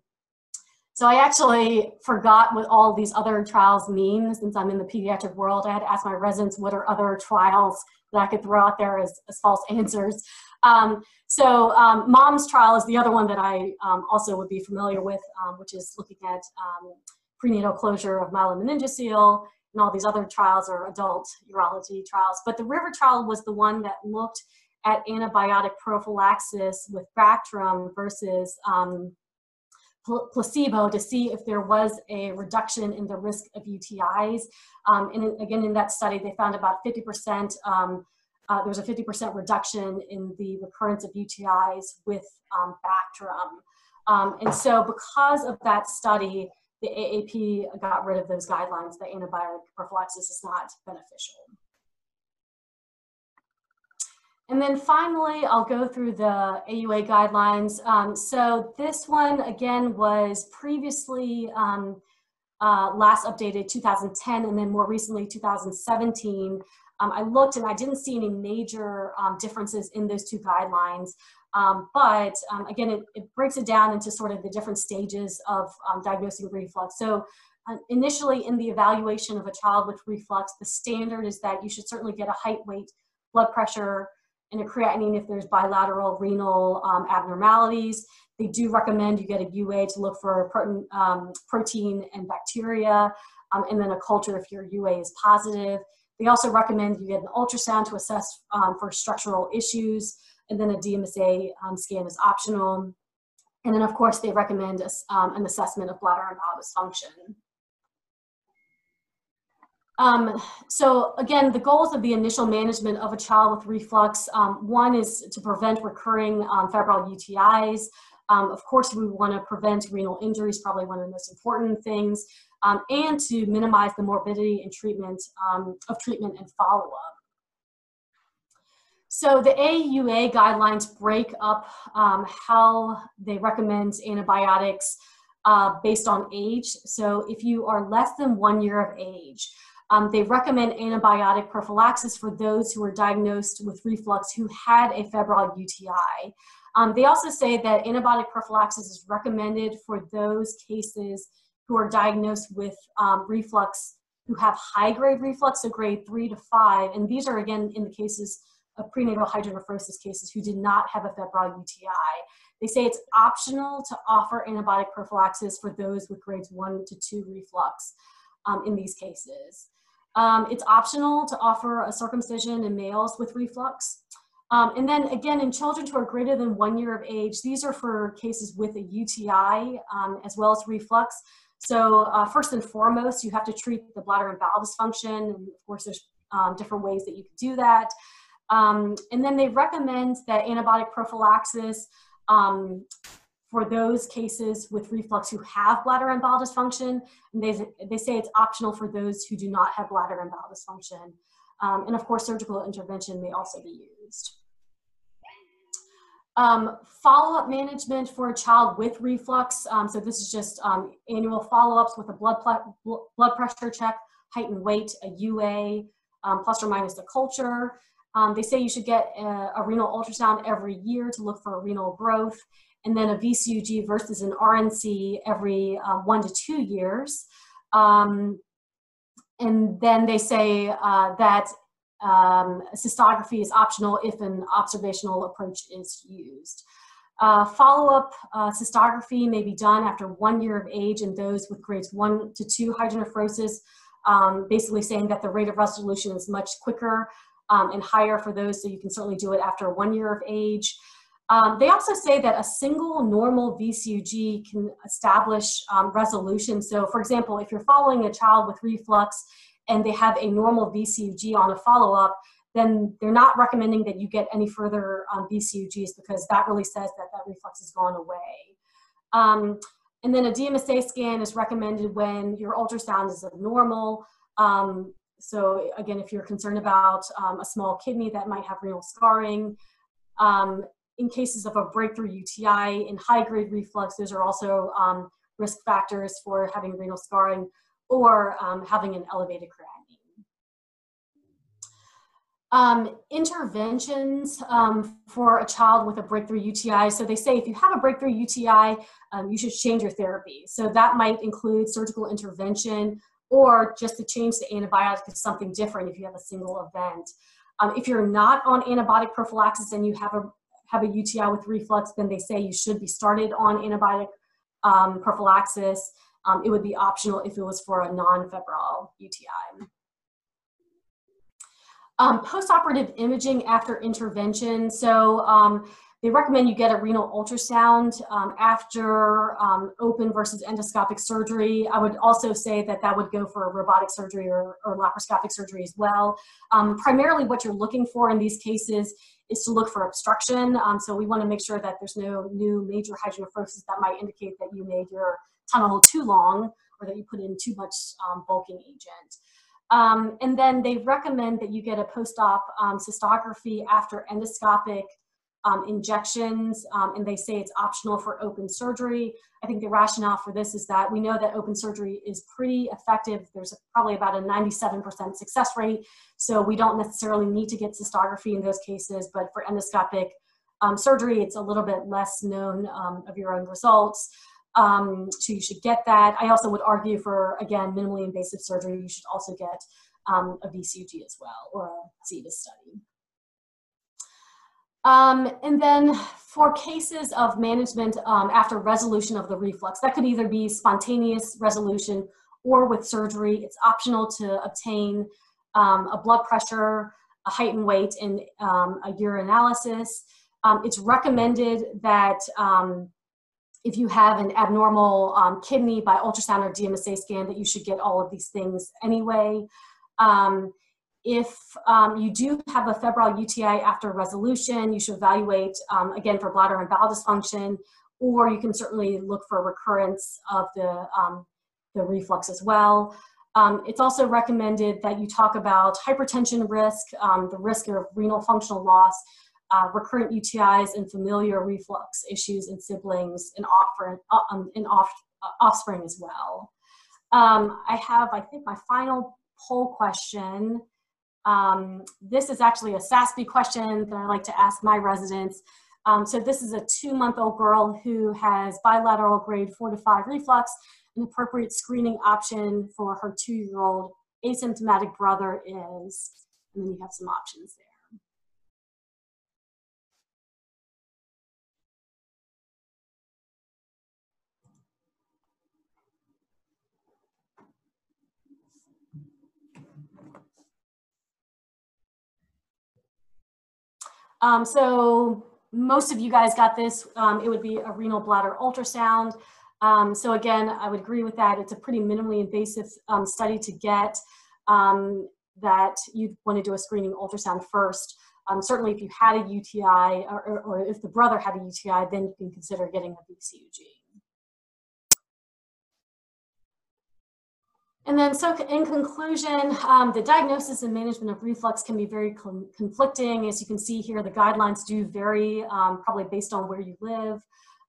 so I actually forgot what all these other trials mean since I'm in the pediatric world. I had to ask my residents what are other trials that I could throw out there as, as false answers. Um, so um, mom's trial is the other one that I um, also would be familiar with, um, which is looking at um, prenatal closure of myelomeningocele and all these other trials are adult urology trials. But the RIVUR trial was the one that looked at antibiotic prophylaxis with Bactrim versus um, placebo to see if there was a reduction in the risk of UTIs. Um, and again, in that study, they found about 50%, um, uh, there was a 50% reduction in the recurrence of UTIs with um, Bactrim. Um, and so because of that study, the AAP got rid of those guidelines that antibiotic prophylaxis is not beneficial. And then finally, I'll go through the AUA guidelines. Um, so this one, again, was previously um, uh, last updated 2010 and then more recently 2017. Um, I looked and I didn't see any major um, differences in those two guidelines. Um, but um, again, it, it, breaks it down into sort of the different stages of diagnosing reflux. So uh, initially in the evaluation of a child with reflux, the standard is that you should certainly get a height, weight, blood pressure, and a creatinine if there's bilateral renal um, abnormalities. They do recommend you get a UA to look for protein, um, protein and bacteria, um, and then a culture if your UA is positive. They also recommend you get an ultrasound to assess um, for structural issues, and then a DMSA um, scan is optional. And then, of course, they recommend um, an assessment of bladder and bowel dysfunction. Um, so again, the goals of the initial management of a child with reflux, um, one is to prevent recurring um, febrile UTIs. Um, of course, we want to prevent renal injuries, probably one of the most important things, um, and to minimize the morbidity and treatment um, of treatment and follow-up. So the AUA guidelines break up how they recommend antibiotics uh, based on age. So if you are less than one year of age, um, they recommend antibiotic prophylaxis for those who are diagnosed with reflux who had a febrile UTI. Um, they also say that antibiotic prophylaxis is recommended for those cases who are diagnosed with um, reflux who have high grade reflux, so grade three to five. And these are again in the cases of prenatal hydronephrosis cases who did not have a febrile UTI. They say it's optional to offer antibiotic prophylaxis for those with grades one to two reflux um, in these cases. Um, it's optional to offer a circumcision in males with reflux. Um, and then again, in children who are greater than one year of age, these are for cases with a UTI um, as well as reflux. So uh, first and foremost, you have to treat the bladder and bowel dysfunction. And of course, there's um, different ways that you can do that. Um, and then they recommend that antibiotic prophylaxis um, for those cases with reflux who have bladder and bowel dysfunction, and they, they say it's optional for those who do not have bladder and bowel dysfunction. Um, and of course, surgical intervention may also be used. Um, follow-up management for a child with reflux. Um, so this is just um, annual follow-ups with a blood, blood pressure check, height and weight, a UA, um, plus or minus a culture. Um, they say you should get a, a renal ultrasound every year to look for renal growth and then a VCUG versus an RNC every um, one to two years. Um, and then they say uh, that um, cystography is optional if an observational approach is used. Uh, Follow-up uh, cystography may be done after one year of age in those with grades one to two hydronephrosis, um, basically saying that the rate of resolution is much quicker um, and higher for those, so you can certainly do it after one year of age. Um, they also say that a single normal VCUG can establish um, resolution. So for example, if you're following a child with reflux and they have a normal VCUG on a follow-up, then they're not recommending that you get any further um, VCUGs because that really says that that reflux has gone away. Um, and then a DMSA scan is recommended when your ultrasound is abnormal. Um, so again, if you're concerned about um, a small kidney that might have renal scarring, um, in cases of a breakthrough UTI in high grade reflux, those are also um, risk factors for having renal scarring or um, having an elevated creatinine. Um, interventions um, for a child with a breakthrough UTI. So they say if you have a breakthrough UTI, um, you should change your therapy. So that might include surgical intervention or just to change the antibiotic to something different if you have a single event. Um, if you're not on antibiotic prophylaxis and you have a have a UTI with reflux, then they say you should be started on antibiotic um, prophylaxis. Um, it would be optional if it was for a non-febrile UTI. Um, postoperative imaging after intervention. So um, they recommend you get a renal ultrasound um, after um, open versus endoscopic surgery. I would also say that that would go for robotic surgery or, or laparoscopic surgery as well. Um, primarily what you're looking for in these cases is to look for obstruction. Um, so we want to make sure that there's no new major hydronephrosis that might indicate that you made your tunnel too long or that you put in too much um, bulking agent. Um, and then they recommend that you get a post-op cystography after endoscopic um, injections, um, and they say it's optional for open surgery. I think the rationale for this is that we know that open surgery is pretty effective. There's probably about a 97% success rate, so we don't necessarily need to get cystography in those cases, but for endoscopic um, surgery, it's a little bit less known um, of your own results. Um, so you should get that. I also would argue for, again, minimally invasive surgery, you should also get um, a VCUG as well, or a ceVUS study. Um, and then for cases of management um, after resolution of the reflux, that could either be spontaneous resolution or with surgery. It's optional to obtain um, a blood pressure, a height and weight, and um, a urinalysis. Um, it's recommended that um, if you have an abnormal kidney by ultrasound or DMSA scan, that you should get all of these things anyway. Um, if um, you do have a febrile UTI after resolution, you should evaluate um, again for bladder and bowel dysfunction, or you can certainly look for recurrence of the, um, the reflux as well. Um, it's also recommended that you talk about hypertension risk, um, the risk of renal functional loss, uh, recurrent UTIs, and familial reflux issues in siblings and, offer, uh, um, in off, uh, offspring as well. I have, I think, my final poll question. Um, this is actually a SASP question that I like to ask my residents. Um, so this is a two-month-old girl who has bilateral grade four to five reflux. An appropriate screening option for her two-year-old asymptomatic brother is, and then you have some options there. Um, so most of you guys got this. Um, it would be a renal bladder ultrasound. Um, so again, I would agree with that. It's a pretty minimally invasive um, study to get um, that you'd want to do a screening ultrasound first. Um, certainly if you had a UTI or, or, if the brother had a UTI, then you can consider getting a VCUG. And then, so in conclusion, um, the diagnosis and management of reflux can be very conflicting. As you can see here, the guidelines do vary, um, probably based on where you live.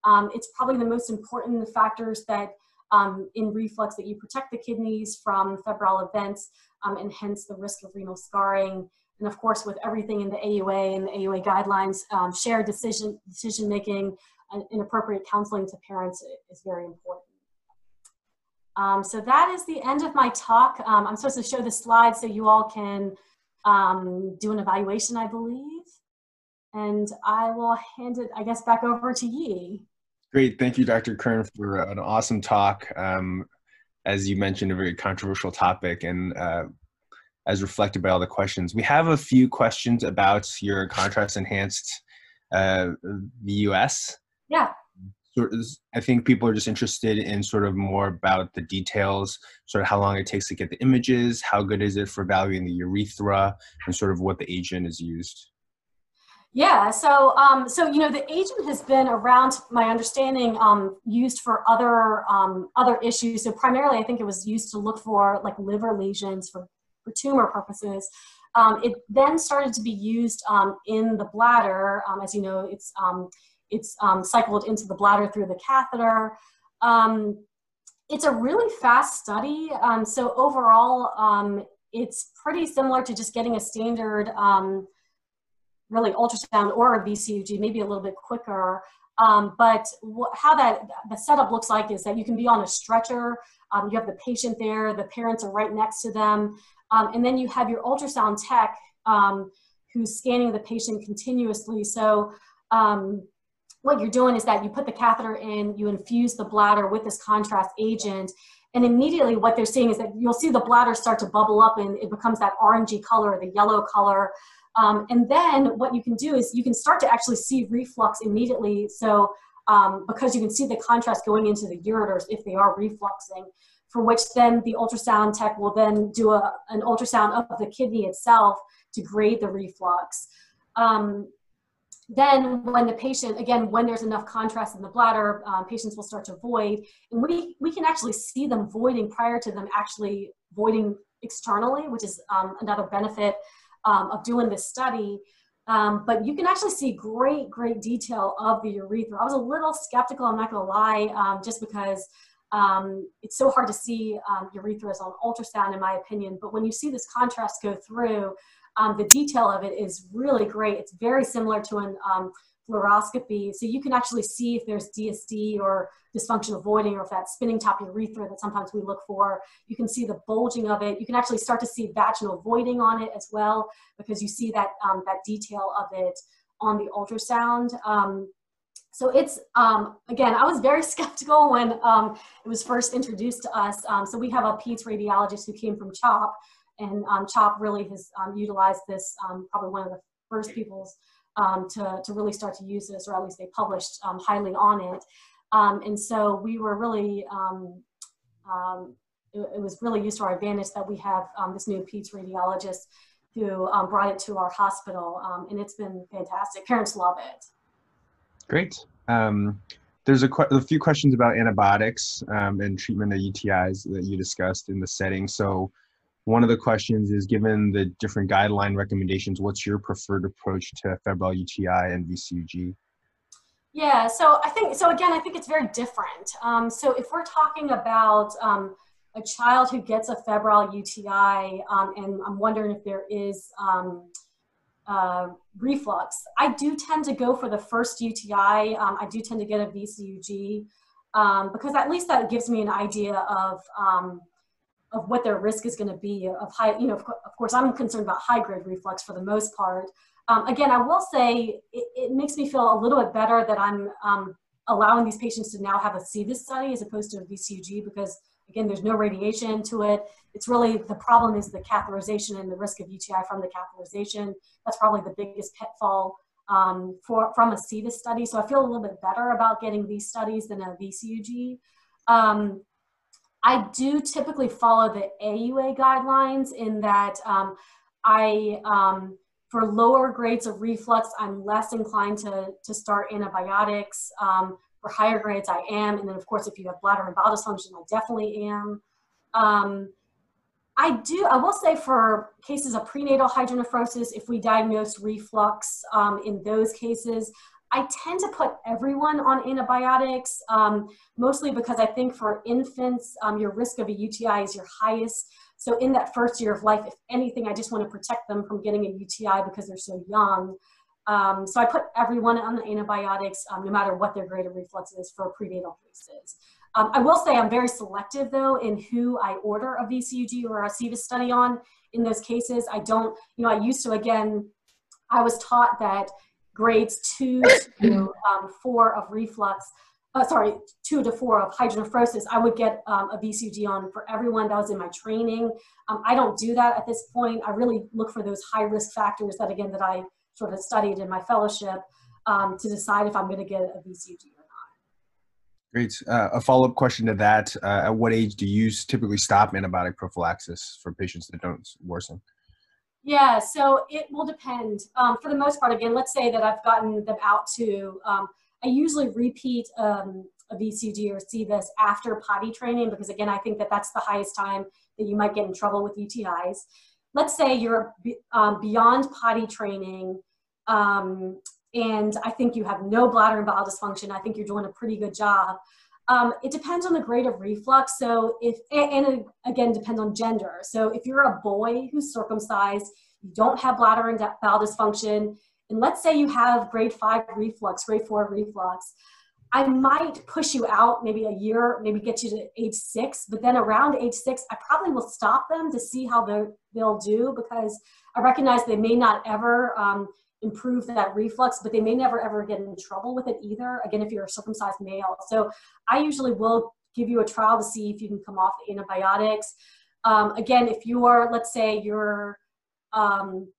Um, it's probably the most important factors that um, in reflux that you protect the kidneys from febrile events um, and hence the risk of renal scarring. And of course, with everything in the AUA and the AUA guidelines, um, shared decision, decision making and inappropriate counseling to parents is very important. Um, so that is the end of my talk. Um, I'm supposed to show the slides so you all can um, do an evaluation, I believe. And I will hand it, I guess, back over to Yi. Great. Thank you, Dr. Kern, for an awesome talk. Um, as you mentioned, a very controversial topic and uh, as reflected by all the questions. We have a few questions about your contrast enhanced uh, VUS. Yeah. I think people are just interested in sort of more about the details, sort of how long it takes to get the images, how good is it for valuing the urethra, and sort of what the agent is used. Yeah, so um, so you know the agent has been around, my understanding, um, used for other um, other issues. So primarily, I think it was used to look for like liver lesions for for tumor purposes. Um, it then started to be used um, in the bladder. Um, as you know, it's it's cycled into the bladder through the catheter. it's a really fast study. so overall, it's pretty similar to just getting a standard really ultrasound or a VCUG, maybe a little bit quicker. Um, but how that the setup looks like is that you can be on a stretcher. Um, you have the patient there, the parents are right next to them, um, and then you have your ultrasound tech um, who's scanning the patient continuously. So um, what you're doing is that you put the catheter in, you infuse the bladder with this contrast agent, and immediately what they're seeing is that you'll see the bladder start to bubble up and it becomes that orangey color, the yellow color. Um, and then what you can do is you can start to actually see reflux immediately. So um, because you can see the contrast going into the ureters if they are refluxing, for which then the ultrasound tech will then do a, an ultrasound of the kidney itself to grade the reflux. Um, then when the patient, again, when there's enough contrast in the bladder, um, patients will start to void. And we, we can actually see them voiding prior to them actually voiding externally, which is um, another benefit um, of doing this study. Um, but you can actually see great, great detail of the urethra. I was a little skeptical, I'm not gonna lie, um, just because um, it's so hard to see urethras on ultrasound in my opinion. But when you see this contrast go through, um, the detail of it is really great. It's very similar to an fluoroscopy. So you can actually see if there's DSD or dysfunctional voiding or if that spinning top urethra that sometimes we look for. You can see the bulging of it. You can actually start to see vaginal voiding on it as well because you see that, um, that detail of it on the ultrasound. Um, so it's, um, again, I was very skeptical when um, it was first introduced to us. Um, so we have a peds radiologist who came from CHOP and um, CHOP really has utilized this, probably one of the first people's um, to, to really start to use this, or at least they published um, highly on it. Um, and so we were really, um, um, it, it, was really used to our advantage that we have um, this new peds radiologist who brought it to our hospital, and it's been fantastic. Parents love it. Great. there's a, a, few questions about antibiotics and treatment of UTIs that you discussed in the setting. So one of the questions is given the different guideline recommendations, what's your preferred approach to febrile UTI and VCUG? Yeah, so I think, so again, I think it's very different. Um, so if we're talking about um, a child who gets a febrile UTI, um, and I'm wondering if there is um, uh, reflux, I do tend to go for the first UTI. Um, I do tend to get a VCUG um, because at least that gives me an idea of of what their risk is going to be of high, you know, of, of, course, I'm concerned about high grade reflux for the most part. Um, again, I will say it, it, makes me feel a little bit better that I'm um, allowing these patients to now have a ceVUS study as opposed to a VCUG because again, there's no radiation to it. It's really, the problem is the catheterization and the risk of UTI from the catheterization. That's probably the biggest pitfall um, for, from a ceVUS study. So I feel a little bit better about getting these studies than a VCUG. Um, I do typically follow the AUA guidelines in that um, I, um, for lower grades of reflux, I'm less inclined to, to start antibiotics. Um, for higher grades, I am. And then, of course, if you have bladder and bowel dysfunction, I definitely am. Um, I do, I will say for cases of prenatal hydronephrosis, if we diagnose reflux um, in those cases, I tend to put everyone on antibiotics, um, mostly because I think for infants, um, your risk of a UTI is your highest. So in that first year of life, if anything, I just want to protect them from getting a UTI because they're so young. Um, so I put everyone on the antibiotics, um, no matter what their grade of reflux is for prenatal cases. Um, I will say I'm very selective though in who I order a VCUG or a ceVUS study on. In those cases, I don't, you know, I used to, again, I was taught that grades two to um, four of reflux, uh, sorry, two to four of hydronephrosis, I would get um, a VCUG on for everyone that was in my training. Um, I don't do that at this point. I really look for those high risk factors that, again, that I sort of studied in my fellowship um, to decide if I'm going to get a VCUG or not. Great. Uh, a follow up question to that uh, At what age do you typically stop antibiotic prophylaxis for patients that don't worsen? Yeah, so it will depend. Um, for the most part, again, let's say that I've gotten them out to, um, I usually repeat um, a VCG or ceVUS after potty training because, again, I think that that's the highest time that you might get in trouble with UTIs. Let's say you're um, beyond potty training um, and I think you have no bladder and bowel dysfunction. I think you're doing a pretty good job. Um, it depends on the grade of reflux. So if, and again depends on gender. So if you're a boy who's circumcised, you don't have bladder and bowel dysfunction, and let's say you have grade five reflux, grade four reflux, I might push you out maybe a year, maybe get you to age six, but then around age six, I probably will stop them to see how they'll do because I recognize they may not ever um, improve that reflux, but they may never ever get in trouble with it either. Again, if you're a circumcised male. So I usually will give you a trial to see if you can come off the antibiotics. Um, again, if you are, let's say you're um,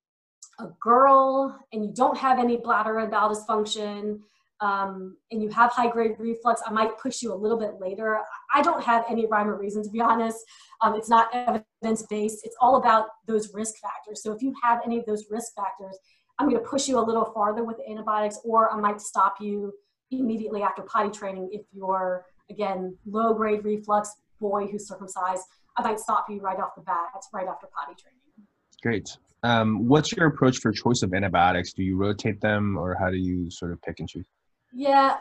a girl and you don't have any bladder and bowel dysfunction, um, and you have high grade reflux, I might push you a little bit later. I don't have any rhyme or reason, to be honest. Um, it's not evidence based. It's all about those risk factors. So if you have any of those risk factors, I'm going to push you a little farther with antibiotics, or I might stop you immediately after potty training if you're, again, low grade reflux, boy who's circumcised. I might stop you right off the bat, right after potty training. Great. Um, what's your approach for choice of antibiotics? Do you rotate them, or how do you sort of pick and choose? Yeah,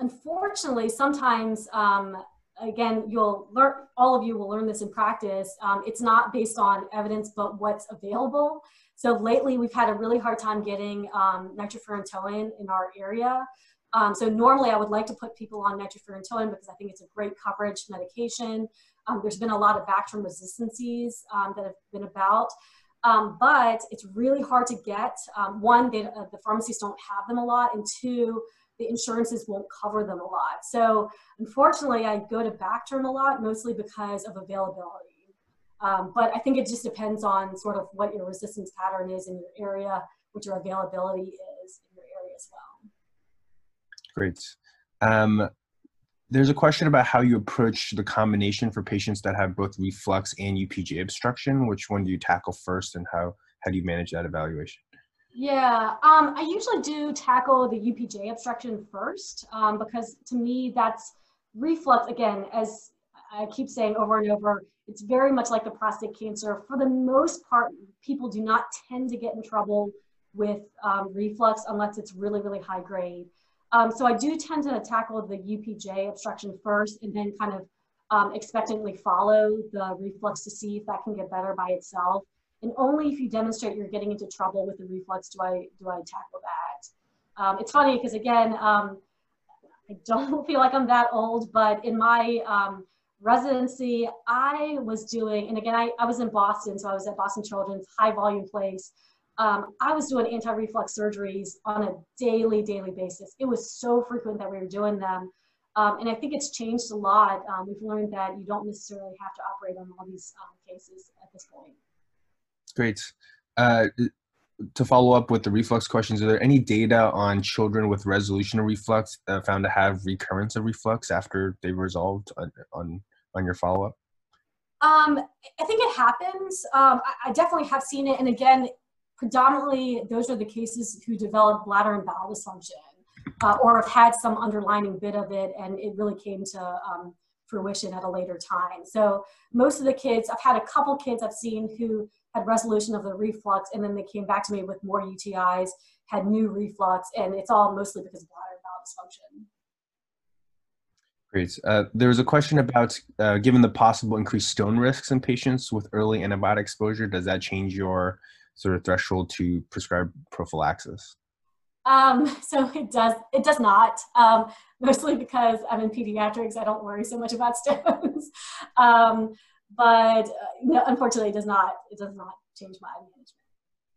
unfortunately, sometimes um, again, you'll learn, all of you will learn this in practice. Um, it's not based on evidence, but what's available. So lately we've had a really hard time getting um, nitrofurantoin in our area. Um, so normally I would like to put people on nitrofurantoin because I think it's a great coverage medication. Um, there's been a lot of Bactrim resistances um, that have been about. Um, but it's really hard to get. Um, one, they, uh, the pharmacies don't have them a lot, and two, the insurances won't cover them a lot. So unfortunately, I go to Bactrim a lot, mostly because of availability. Um, but I think it just depends on sort of what your resistance pattern is in your area, what your availability is in your area as well. Great. Um, there's a question about how you approach the combination for patients that have both reflux and UPJ obstruction. Which one do you tackle first, and how how do you manage that evaluation? Yeah, um, I usually do tackle the UPJ obstruction first um, because to me that's reflux. Again, as I keep saying over and over, it's very much like the prostate cancer. For the most part, people do not tend to get in trouble with um, reflux unless it's really, really high grade. Um, so I do tend to tackle the UPJ obstruction first and then kind of um, expectantly follow the reflux to see if that can get better by itself. And only if you demonstrate you're getting into trouble with the reflux do I, do I tackle that. Um, it's funny because again, um, I don't feel like I'm that old, but in my um, residency, I was doing, and again, I, I was in Boston, so I was at Boston Children's, high volume place. Um, I was doing anti-reflux surgeries on a daily, daily basis. It was so frequent that we were doing them. Um, and I think it's changed a lot. Um, we've learned that you don't necessarily have to operate on all these um, cases at this point. Great. Uh, to follow up with the reflux questions, are there any data on children with resolution of reflux uh, found to have recurrence of reflux after they've resolved on, on, on your follow up? Um, I think it happens. Um, I, I, definitely have seen it. And again, predominantly, those are the cases who develop bladder and bowel dysfunction uh, or have had some underlining bit of it and it really came to um, fruition at a later time. So most of the kids, I've had a couple kids I've seen who had resolution of the reflux, and then they came back to me with more UTIs, had new reflux, and it's all mostly because of bladder valve dysfunction. Great. Uh, there was a question about uh, given the possible increased stone risks in patients with early antibiotic exposure, does that change your sort of threshold to prescribe prophylaxis? Um, so it does it does not. Um, mostly because I'm in pediatrics, I don't worry so much about stones. um, but uh, unfortunately, it does not it does not change my management.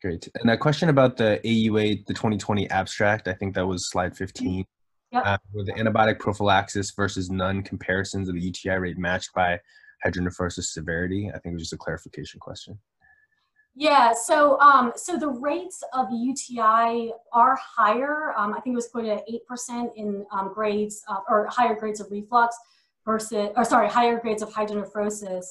Great. And a question about the AUA, the 2020 abstract. I think that was slide 15. Yep. Uh, with the antibiotic prophylaxis versus none comparisons of the UTI rate matched by hydronephrosis severity. I think it was just a clarification question. Yeah, so um, so the rates of UTI are higher. Um, I think it was quoted at eight percent in um, grades uh, or higher grades of reflux versus, or sorry, higher grades of hydronephrosis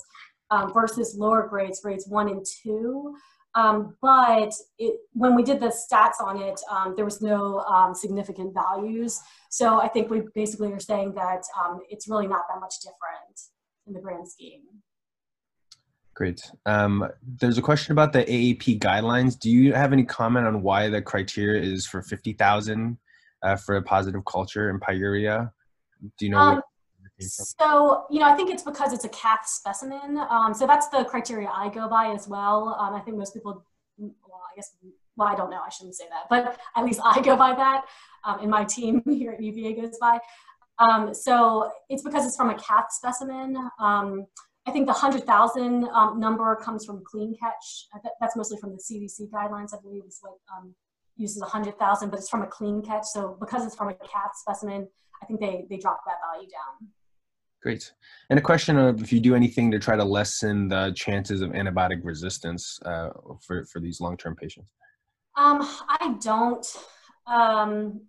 um, versus lower grades, grades one and two. Um, but it, when we did the stats on it, um, there was no significant values. So I think we basically are saying that it's really not that much different in the grand scheme. Great. Um, there's a question about the AAP guidelines. Do you have any comment on why the criteria is for 50,000 uh, for a positive culture in pyuria? Do you know? So, you know, I think it's because it's a cath specimen. Um, so that's the criteria I go by as well. Um, I think most people, well, I guess, well, I don't know, I shouldn't say that, but at least I go by that. Um, and my team here at UVA goes by. Um, so it's because it's from a cath specimen. Um, I think the 100,000 um, number comes from clean catch. That's mostly from the CDC guidelines, I believe, is what uses 100,000, but it's from a clean catch. So because it's from a cath specimen, I think they, they dropped that value down. Great. And a question of if you do anything to try to lessen the chances of antibiotic resistance uh, for, for these long-term patients? Um, I don't. Um,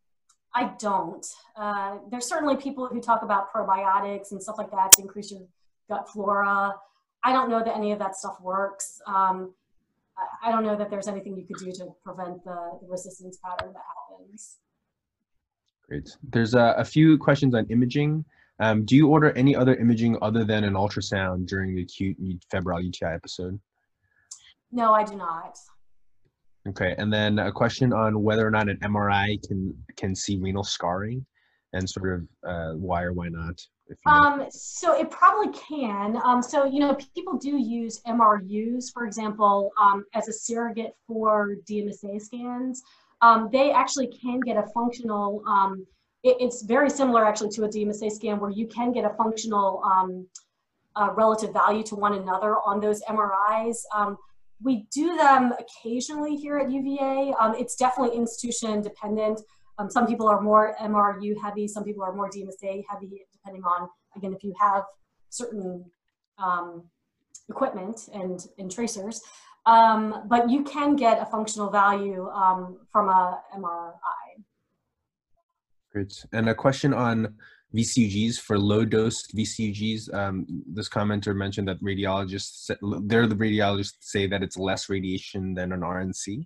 I don't. Uh, there's certainly people who talk about probiotics and stuff like that to increase your gut flora. I don't know that any of that stuff works. Um, I, I don't know that there's anything you could do to prevent the, the resistance pattern that happens. Great. There's a, a few questions on imaging. Um, do you order any other imaging other than an ultrasound during the acute febrile UTI episode? No, I do not. Okay, and then a question on whether or not an MRI can can see renal scarring, and sort of uh, why or why not. Um, so it probably can. Um, so, you know, people do use MRUs, for example, um, as a surrogate for DMSA scans. Um, they actually can get a functional, um, it, it's very similar actually to a DMSA scan where you can get a functional um, uh, relative value to one another on those MRIs. we do them occasionally here at UVA. it's definitely institution dependent. Um, some people are more MRU heavy, some people are more DMSA heavy, depending on, again, if you have certain um, equipment and, and tracers. Um, but you can get a functional value um, from a MRI. Great. And a question on VCGs for low dose VCGs. Um, this commenter mentioned that radiologists, they're the radiologists say that it's less radiation than an RNC.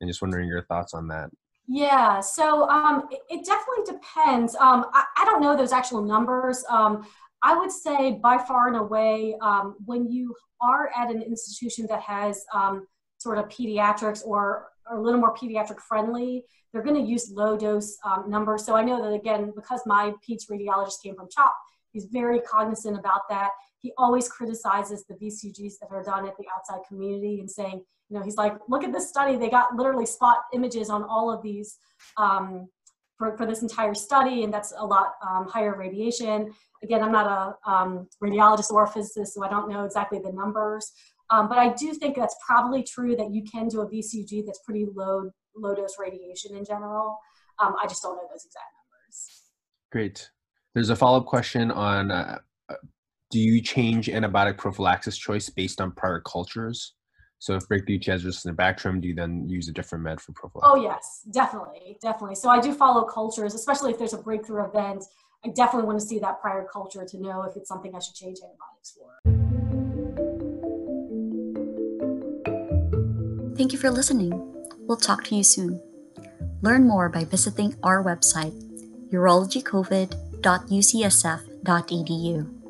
And just wondering your thoughts on that. Yeah, so um, it, it, definitely depends. Um, I, I, don't know those actual numbers. Um, I would say by far and away, um, when you are at an institution that has um, sort of pediatrics or, or, a little more pediatric friendly, they're going to use low dose um, numbers. So I know that again, because my peds radiologist came from CHOP, he's very cognizant about that. He always criticizes the VCGs that are done at the outside community and saying, you know, he's like, look at this study. They got literally spot images on all of these um, for, for this entire study, and that's a lot um, higher radiation. Again, I'm not a um, radiologist or a physicist, so I don't know exactly the numbers. Um, but I do think that's probably true that you can do a VCG that's pretty low, low dose radiation in general. Um, I just don't know those exact numbers. Great. There's a follow up question on uh, uh, do you change antibiotic prophylaxis choice based on prior cultures? So if breakthrough is resistant Bactrim, do you then use a different med for prophylaxis? Oh yes, definitely, definitely. So I do follow cultures, especially if there's a breakthrough event. I definitely want to see that prior culture to know if it's something I should change antibiotics for. Thank you for listening. We'll talk to you soon. Learn more by visiting our website, urologycovid.ucsf.edu.